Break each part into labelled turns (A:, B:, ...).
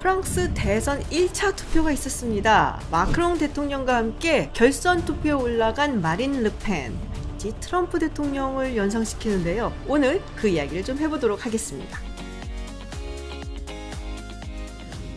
A: 프랑스 대선 1차 투표가 있었습니다. 마크롱 대통령과 함께 결선 투표에 올라간 마린 르펜, 트럼프 대통령을 연상시키는데요. 오늘 그 이야기를 좀 해보도록 하겠습니다.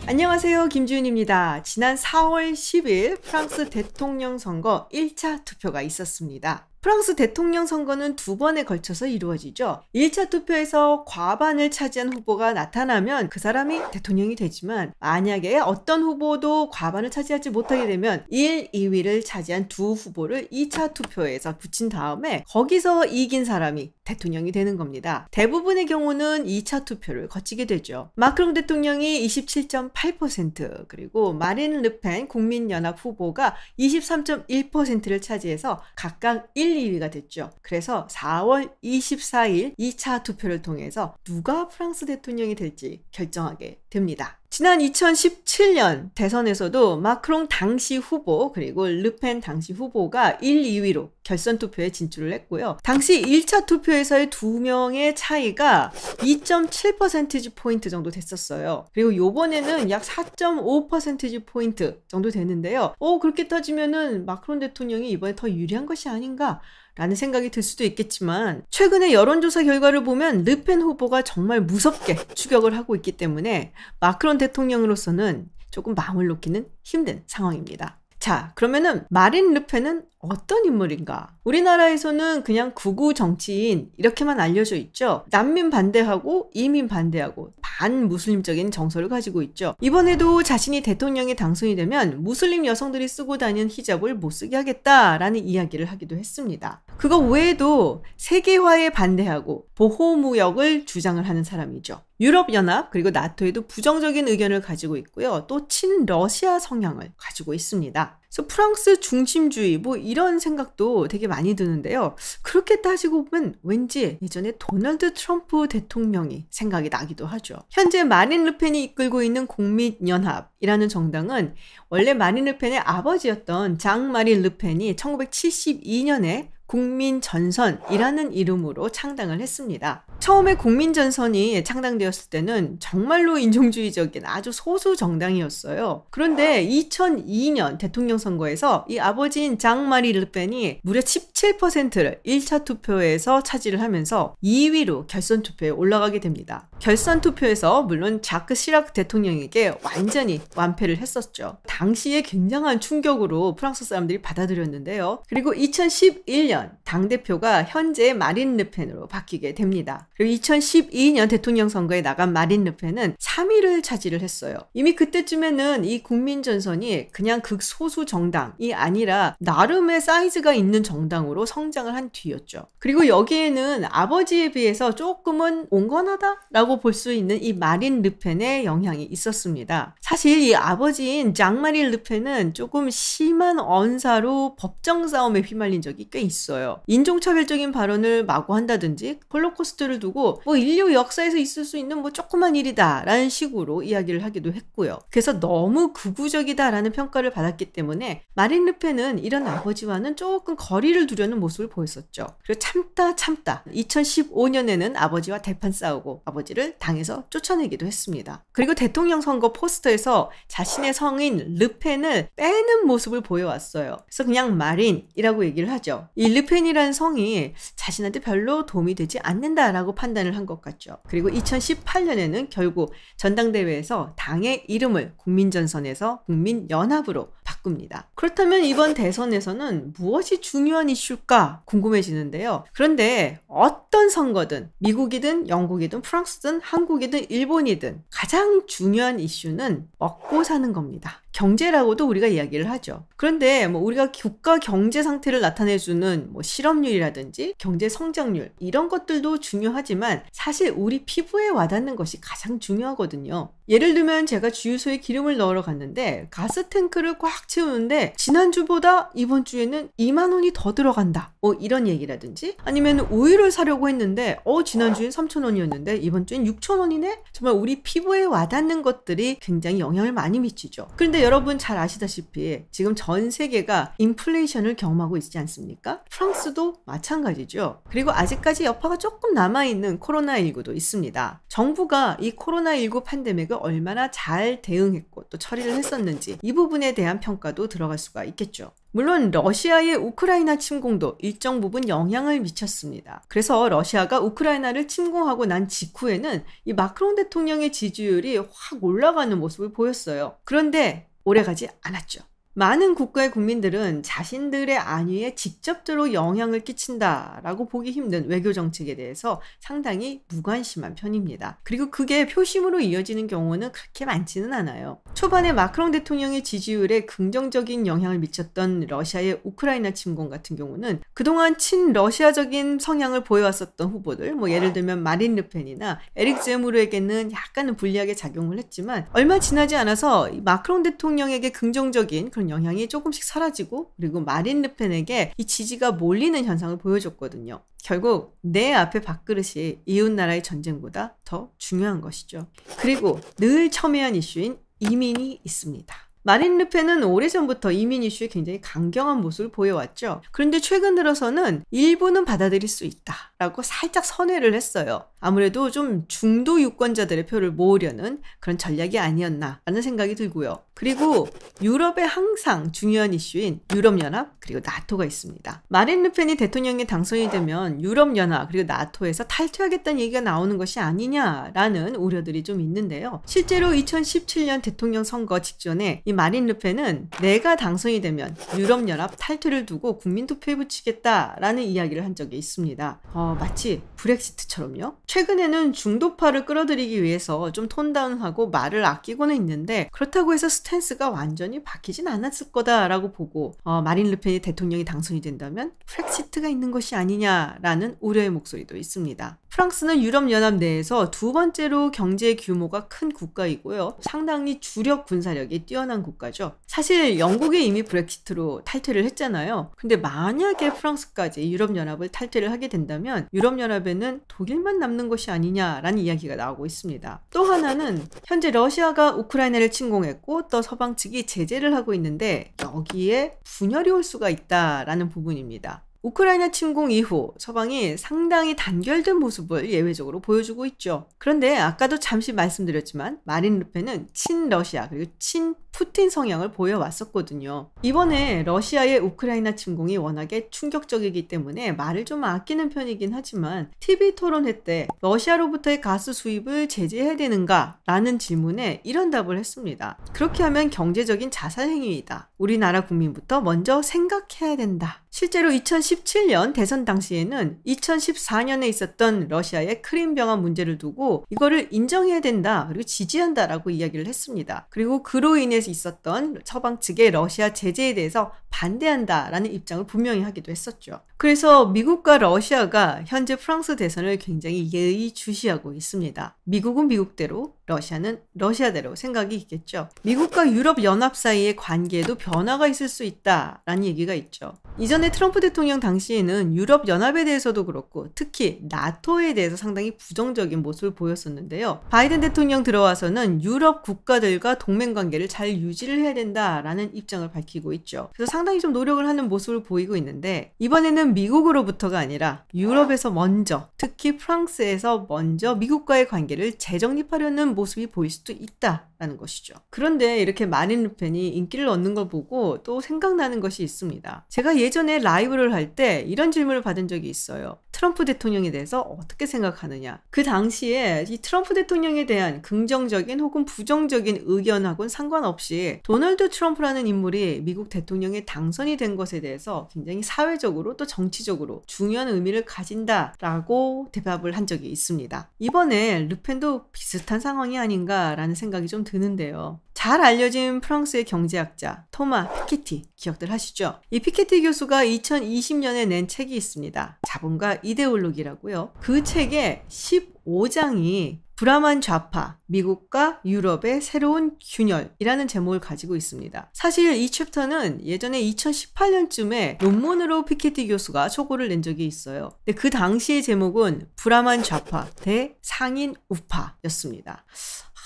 A: 안녕하세요. 김지윤입니다. 지난 4월 10일 프랑스 대통령 선거 1차 투표가 있었습니다. 프랑스 대통령 선거는 두 번에 걸쳐서 이루어지죠. 1차 투표에서 과반을 차지한 후보가 나타나면 그 사람이 대통령이 되지만 만약에 어떤 후보도 과반을 차지하지 못하게 되면 1, 2위를 차지한 두 후보를 2차 투표에서 붙인 다음에 거기서 이긴 사람이 대통령이 되는 겁니다. 대부분의 경우는 2차 투표를 거치게 되죠. 마크롱 대통령이 27.8% 그리고 마린 르펜 국민연합 후보가 23.1%를 차지해서 각각 1, 2위가 됐죠. 그래서 4월 24일 2차 투표를 통해서 누가 프랑스 대통령이 될지 결정하게 됩니다. 지난 2017년 대선에서도 마크롱 당시 후보 그리고 르펜 당시 후보가 1, 2위로 결선 투표에 진출을 했고요. 당시 1차 투표에서의 두 명의 차이가 2.7%지 포인트 정도 됐었어요. 그리고 요번에는 약 4.5%지 포인트 정도 되는데요. 어, 그렇게 따지면은 마크롱 대통령이 이번에 더 유리한 것이 아닌가 라는 생각이 들 수도 있겠지만 최근의 여론조사 결과를 보면 르펜 후보가 정말 무섭게 추격을 하고 있기 때문에 마크론 대통령으로서는 조금 마음을 놓기는 힘든 상황입니다. 자, 그러면은 마린 르펜은 어떤 인물인가? 우리나라에서는 그냥 구구 정치인 이렇게만 알려져 있죠. 난민 반대하고 이민 반대하고 반무슬림적인 정서를 가지고 있죠. 이번에도 자신이 대통령에 당선이 되면 무슬림 여성들이 쓰고 다니는 히잡을 못 쓰게 하겠다라는 이야기를 하기도 했습니다. 그거 외에도 세계화에 반대하고 보호무역을 주장을 하는 사람이죠. 유럽연합 그리고 나토에도 부정적인 의견을 가지고 있고요. 또 친러시아 성향을 가지고 있습니다. 그래서 프랑스 중심주의 뭐 이런 생각도 되게 많이 드는데요. 그렇게 따지고 보면 왠지 예전에 도널드 트럼프 대통령이 생각이 나기도 하죠. 현재 마린 르펜이 이끌고 있는 국민연합이라는 정당은 원래 마린 르펜의 아버지였던 장 마린 르펜이 1972년에 국민전선이라는 이름으로 창당을 했습니다. 처음에 국민전선이 창당되었을 때는 정말로 인종주의적인 아주 소수 정당이었어요. 그런데 2002년 대통령 선거에서 이 아버지인 장마리 르펜이 무려 17%를 1차 투표에서 차지를 하면서 2위로 결선 투표에 올라가게 됩니다. 결선 투표에서 물론 자크 시락 대통령에게 완전히 완패를 했었죠. 당시에 굉장한 충격으로 프랑스 사람들이 받아들였는데요. 그리고 2011년 당대표가 현재 마린 르펜으로 바뀌게 됩니다. 그리고 2012년 대통령 선거에 나간 마린 르펜은 3위를 차지를 했어요. 이미 그때쯤에는 이 국민전선이 그냥 극소수 정당이 아니라 나름의 사이즈가 있는 정당으로 성장을 한 뒤였죠. 그리고 여기에는 아버지에 비해서 조금은 온건하다라고 볼 수 있는 이 마린 르펜의 영향이 있었습니다. 사실 이 아버지인 장마린 르펜은 조금 심한 언사로 법정 싸움에 휘말린 적이 꽤 있어요. 인종차별적인 발언을 마구 한다든지 홀로코스트를 두고 뭐 인류 역사에서 있을 수 있는 뭐 조그만 일이다라는 식으로 이야기를 하기도 했고요. 그래서 너무 극우적이다라는 평가를 받았기 때문에 마린 르펜은 이런 아버지와는 조금 거리를 두려는 모습을 보였었죠. 그리고 참다 참다 2015년에는 아버지와 대판 싸우고 아버지를 당에서 쫓아내기도 했습니다. 그리고 대통령 선거 포스터에서 자신의 성인 르펜을 빼는 모습을 보여왔어요. 그래서 그냥 마린이라고 얘기를 하죠. 이 르펜이라는 성이 자신한테 별로 도움이 되지 않는다라고 판단을 한 것 같죠. 그리고 2018년에는 결국 전당대회에서 당의 이름을 국민전선에서 국민연합으로 바꿉니다. 그렇다면 이번 대선에서는 무엇이 중요한 이슈일까 궁금해지는데요. 그런데 어떤 선거든 미국이든 영국이든 프랑스든 한국이든 일본이든 가장 중요한 이슈는 먹고 사는 겁니다. 경제라고도 우리가 이야기를 하죠. 그런데 뭐 우리가 국가 경제 상태를 나타내주는 뭐 실업률이라든지 경제 성장률 이런 것들도 중요하지만 사실 우리 피부에 와닿는 것이 가장 중요하거든요. 예를 들면 제가 주유소에 기름을 넣으러 갔는데 가스 탱크를 꽉 채우는데 지난주보다 이번 주에는 2만 원이 더 들어간다. 뭐 이런 얘기라든지 아니면 우유를 사려고 했는데 어 지난주엔 3천 원이었는데 이번 주엔 6천 원이네. 정말 우리 피부에 와닿는 것들이 굉장히 영향을 많이 미치죠. 그런데 여러분 잘 아시다시피 지금 전 세계가 인플레이션을 경험하고 있지 않습니까? 프랑스도 마찬가지죠. 그리고 아직까지 여파가 조금 남아있는 코로나19도 있습니다. 정부가 이 코로나19 팬데믹을 얼마나 잘 대응했고 또 처리를 했었는지 이 부분에 대한 평가도 들어갈 수가 있겠죠. 물론 러시아의 우크라이나 침공도 일정 부분 영향을 미쳤습니다. 그래서 러시아가 우크라이나를 침공하고 난 직후에는 이 마크롱 대통령의 지지율이 확 올라가는 모습을 보였어요. 그런데 오래가지 않았죠. 많은 국가의 국민들은 자신들의 안위에 직접적으로 영향을 끼친다라고 보기 힘든 외교 정책에 대해서 상당히 무관심한 편입니다. 그리고 그게 표심으로 이어지는 경우는 그렇게 많지는 않아요. 초반에 마크롱 대통령의 지지율에 긍정적인 영향을 미쳤던 러시아의 우크라이나 침공 같은 경우는 그동안 친러시아적인 성향을 보여왔었던 후보들, 뭐 예를 들면 마린 르펜이나 에릭 제무르에게는 약간은 불리하게 작용을 했지만 얼마 지나지 않아서 마크롱 대통령에게 긍정적인 그런 그런 영향이 조금씩 사라지고 그리고 마린 르펜에게 이 지지가 몰리는 현상을 보여줬거든요. 결국 내 앞에 밥그릇이 이웃나라의 전쟁보다 더 중요한 것이죠. 그리고 늘 첨예한 이슈인 이민이 있습니다. 마린 르펜은 오래전부터 이민 이슈에 굉장히 강경한 모습을 보여왔죠. 그런데 최근 들어서는 일부는 받아들일 수 있다라고 살짝 선회를 했어요. 아무래도 좀 중도 유권자들의 표를 모으려는 그런 전략이 아니었나라는 생각이 들고요. 그리고 유럽에 항상 중요한 이슈인 유럽연합 그리고 나토가 있습니다. 마린 르펜이 대통령에 당선이 되면 유럽연합 그리고 나토에서 탈퇴하겠다는 얘기가 나오는 것이 아니냐라는 우려들이 좀 있는데요. 실제로 2017년 대통령 선거 직전에 이 마린 르펜은 내가 당선이 되면 유럽연합 탈퇴를 두고 국민투표에 붙이겠다라는 이야기를 한 적이 있습니다. 어, 마치 브렉시트처럼요. 최근에는 중도파를 끌어들이기 위해서 좀 tone down하고 말을 아끼고는 있는데 그렇다고 해서 스탠스가 완전히 바뀌진 않았을 거다라고 보고 어, 마린 르펜이 대통령이 당선이 된다면 프렉시트가 있는 것이 아니냐라는 우려의 목소리도 있습니다. 프랑스는 유럽연합 내에서 두 번째로 경제 규모가 큰 국가이고요. 상당히 주력 군사력이 뛰어난 국가죠. 사실 영국이 이미 브렉시트로 탈퇴를 했잖아요. 근데 만약에 프랑스까지 유럽연합을 탈퇴를 하게 된다면 유럽연합에는 독일만 남는 것이 아니냐라는 이야기가 나오고 있습니다. 또 하나는 현재 러시아가 우크라이나를 침공했고 또 서방 측이 제재를 하고 있는데 여기에 분열이 올 수가 있다라는 부분입니다. 우크라이나 침공 이후 서방이 상당히 단결된 모습을 예외적으로 보여주고 있죠. 그런데 아까도 잠시 말씀드렸지만 마린 르펜은 친러시아 그리고 친 푸틴 성향을 보여왔었거든요. 이번에 러시아의 우크라이나 침공이 워낙에 충격적이기 때문에 말을 좀 아끼는 편이긴 하지만 TV 토론회 때 러시아로부터의 가스 수입을 제재해야 되는가? 라는 질문에 이런 답을 했습니다. 그렇게 하면 경제적인 자살 행위이다. 우리나라 국민부터 먼저 생각해야 된다. 실제로 2017년 대선 당시에는 2014년에 있었던 러시아의 크림 병합 문제를 두고 이거를 인정해야 된다. 그리고 지지한다라고 이야기를 했습니다. 그리고 그로 인해 관계에 있었던 서방 측의 러시아 제재에 대해서 반대한다라는 입장을 분명히 하기도 했었죠. 그래서 미국과 러시아가 현재 프랑스 대선을 굉장히 예의주시하고 있습니다. 미국은 미국대로, 러시아는 러시아대로 생각이 있겠죠. 미국과 유럽 연합 사이의 관계에도 변화가 있을 수 있다라는 얘기가 있죠. 이전에 트럼프 대통령 당시에는 유럽 연합에 대해서도 그렇고 특히 나토에 대해서 상당히 부정적인 모습을 보였었는데요. 바이든 대통령 들어와서는 유럽 국가들과 동맹 관계를 잘 유지를 해야 된다라는 입장을 밝히고 있죠. 그래서 상당히 좀 노력을 하는 모습을 보이고 있는데 이번에는 미국으로부터가 아니라 유럽에서 먼저 특히 프랑스에서 먼저 미국과의 관계를 재정립하려는 모습이 보일 수도 있다 라는 것이죠. 그런데 이렇게 마린 루펜이 인기를 얻는 걸 보고 또 생각나는 것이 있습니다. 제가 예전에 라이브를 할 때 이런 질문을 받은 적이 있어요. 트럼프 대통령에 대해서 어떻게 생각하느냐. 그 당시에 이 트럼프 대통령에 대한 긍정적인 혹은 부정적인 의견하고는 상관없이 도널드 트럼프라는 인물이 미국 대통령에 당선이 된 것에 대해서 굉장히 사회적으로 또 정치적으로 중요한 의미를 가진다라고 대답을 한 적이 있습니다. 이번에 르펜도 비슷한 상황이 아닌가라는 생각이 좀 드는데요. 잘 알려진 프랑스의 경제학자 토마 피케티 기억들 하시죠? 이 피케티 교수가 2020년에 낸 책이 있습니다. 자본과 이데올로기라고요. 그 책의 15장이 브라만 좌파, 미국과 유럽의 새로운 균열이라는 제목을 가지고 있습니다. 사실 이 chapter는 예전에 2018년쯤에 논문으로 피케티 교수가 초고를 낸 적이 있어요. 그 당시의 제목은 브라만 좌파 대 상인 우파였습니다.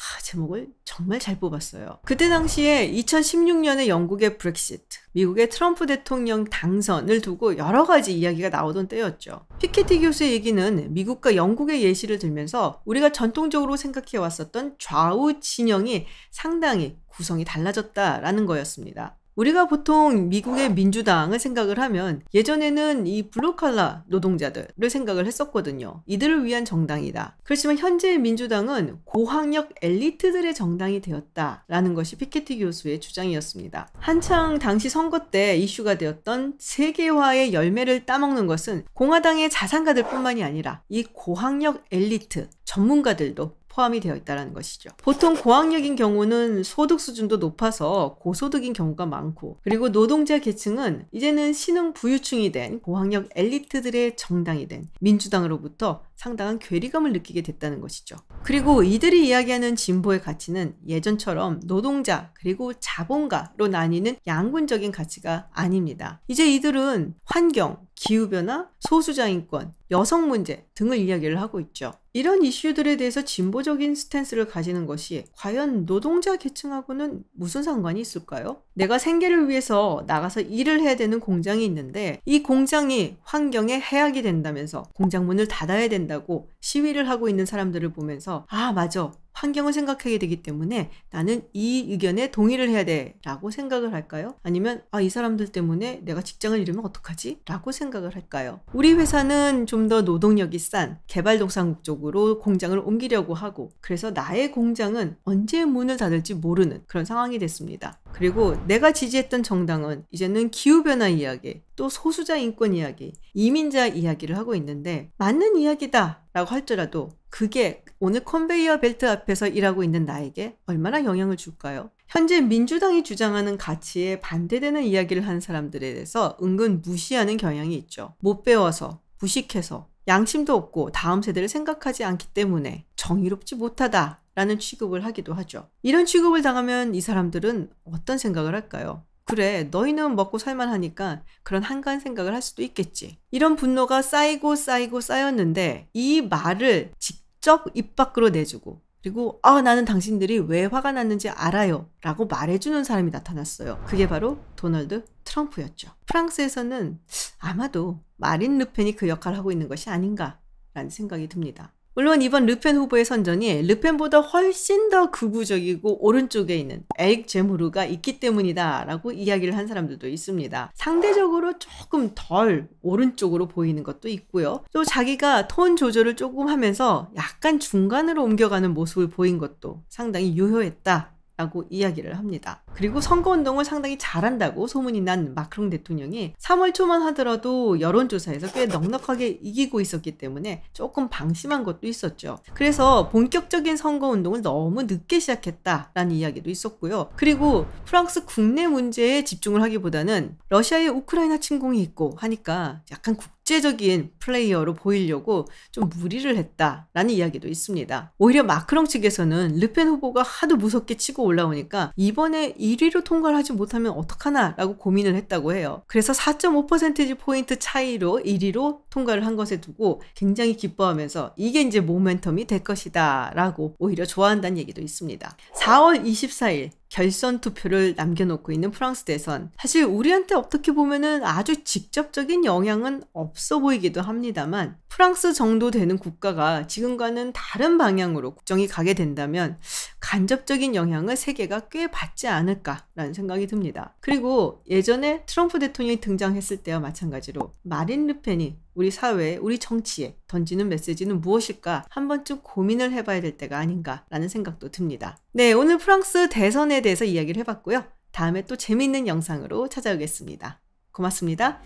A: 하, 제목을 정말 잘 뽑았어요. 그때 당시에 2016년에 영국의 브렉시트, 미국의 트럼프 대통령 당선을 두고 여러 가지 이야기가 나오던 때였죠. 피케티 교수의 얘기는 미국과 영국의 예시를 들면서 우리가 전통적으로 생각해 왔었던 좌우 진영이 상당히 구성이 달라졌다라는 거였습니다. 우리가 보통 미국의 민주당을 생각을 하면 예전에는 이 블루칼라 노동자들을 생각을 했었거든요. 이들을 위한 정당이다. 그렇지만 현재의 민주당은 고학력 엘리트들의 정당이 되었다라는 것이 피케티 교수의 주장이었습니다. 한창 당시 선거 때 이슈가 되었던 세계화의 열매를 따먹는 것은 공화당의 자산가들 뿐만이 아니라 이 고학력 엘리트 전문가들도 포함이 되어 있다는 것이죠. 보통 고학력인 경우는 소득 수준도 높아서 고소득인 경우가 많고 그리고 노동자 계층은 이제는 신흥 부유층이 된 고학력 엘리트들의 정당이 된 민주당으로부터 상당한 괴리감을 느끼게 됐다는 것이죠. 그리고 이들이 이야기하는 진보의 가치는 예전처럼 노동자 그리고 자본가로 나뉘는 양분적인 가치가 아닙니다. 이제 이들은 환경, 기후변화, 소수자 인권, 여성 문제 등을 이야기를 하고 있죠. 이런 이슈들에 대해서 진보적인 스탠스를 가지는 것이 과연 노동자 계층하고는 무슨 상관이 있을까요? 내가 생계를 위해서 나가서 일을 해야 되는 공장이 있는데 이 공장이 환경에 해악이 된다면서 공장 문을 닫아야 된다고 시위를 하고 있는 사람들을 보면서 아, 맞아. 환경을 생각하게 되기 때문에 나는 이 의견에 동의를 해야 돼 라고 생각을 할까요? 아니면 아, 이 사람들 때문에 내가 직장을 잃으면 어떡하지? 라고 생각을 할까요? 우리 회사는 좀 더 노동력이 싼 개발도상국 쪽으로 공장을 옮기려고 하고 그래서 나의 공장은 언제 문을 닫을지 모르는 그런 상황이 됐습니다. 그리고 내가 지지했던 정당은 이제는 기후변화 이야기, 또 소수자 인권 이야기, 이민자 이야기를 하고 있는데 맞는 이야기다 라고 할지라도 그게 오늘 컨베이어 벨트 앞에서 일하고 있는 나에게 얼마나 영향을 줄까요? 현재 민주당이 주장하는 가치에 반대되는 이야기를 하는 사람들에 대해서 은근 무시하는 경향이 있죠. 못 배워서, 무식해서, 양심도 없고 다음 세대를 생각하지 않기 때문에 정의롭지 못하다 라는 취급을 하기도 하죠. 이런 취급을 당하면 이 사람들은 어떤 생각을 할까요? 그래, 너희는 먹고 살만하니까 그런 한가한 생각을 할 수도 있겠지. 이런 분노가 쌓이고 쌓이고 쌓였는데 이 말을 직접 입 밖으로 내주고 그리고 아 나는 당신들이 왜 화가 났는지 알아요 라고 말해주는 사람이 나타났어요. 그게 바로 도널드 트럼프였죠. 프랑스에서는 아마도 마린 르펜이 그 역할을 하고 있는 것이 아닌가라는 생각이 듭니다. 물론 이번 르펜 후보의 선전이 르펜보다 훨씬 더 극우적이고 오른쪽에 있는 에릭 제무르가 있기 때문이다라고 이야기를 한 사람들도 있습니다. 상대적으로 조금 덜 오른쪽으로 보이는 것도 있고요. 또 자기가 톤 조절을 조금 하면서 약간 중간으로 옮겨가는 모습을 보인 것도 상당히 유효했다. 라고 이야기를 합니다. 그리고 선거운동을 상당히 잘한다고 소문이 난 마크롱 대통령이 3월 초만 하더라도 여론조사에서 꽤 넉넉하게 이기고 있었기 때문에 조금 방심한 것도 있었죠. 그래서 본격적인 선거운동을 너무 늦게 시작했다라는 이야기도 있었고요. 그리고 프랑스 국내 문제에 집중을 하기보다는 러시아의 우크라이나 침공이 있고 하니까 약간 국 국제적인 플레이어로 보이려고 좀 무리를 했다라는 이야기도 있습니다. 오히려 마크롱 측에서는 르펜 후보가 하도 무섭게 치고 올라오니까 이번에 1위로 통과를 하지 못하면 어떡하나라고 고민을 했다고 해요. 그래서 4.5%지 포인트 차이로 1위로 통과를 한 것에 두고 굉장히 기뻐하면서 이게 이제 모멘텀이 될 것이다라고 오히려 좋아한다는 얘기도 있습니다. 4월 24일 결선 투표를 남겨놓고 있는 프랑스 대선. 사실 우리한테 어떻게 보면은 아주 직접적인 영향은 없어 보이기도 합니다만, 프랑스 정도 되는 국가가 지금과는 다른 방향으로 국정이 가게 된다면, 간접적인 영향을 세계가 꽤 받지 않을까라는 생각이 듭니다. 그리고 예전에 트럼프 대통령이 등장했을 때와 마찬가지로 마린 르펜이 우리 사회에, 우리 정치에 던지는 메시지는 무엇일까 한 번쯤 고민을 해봐야 될 때가 아닌가라는 생각도 듭니다. 네, 오늘 프랑스 대선에 대해서 이야기를 해봤고요. 다음에 또 재미있는 영상으로 찾아오겠습니다. 고맙습니다.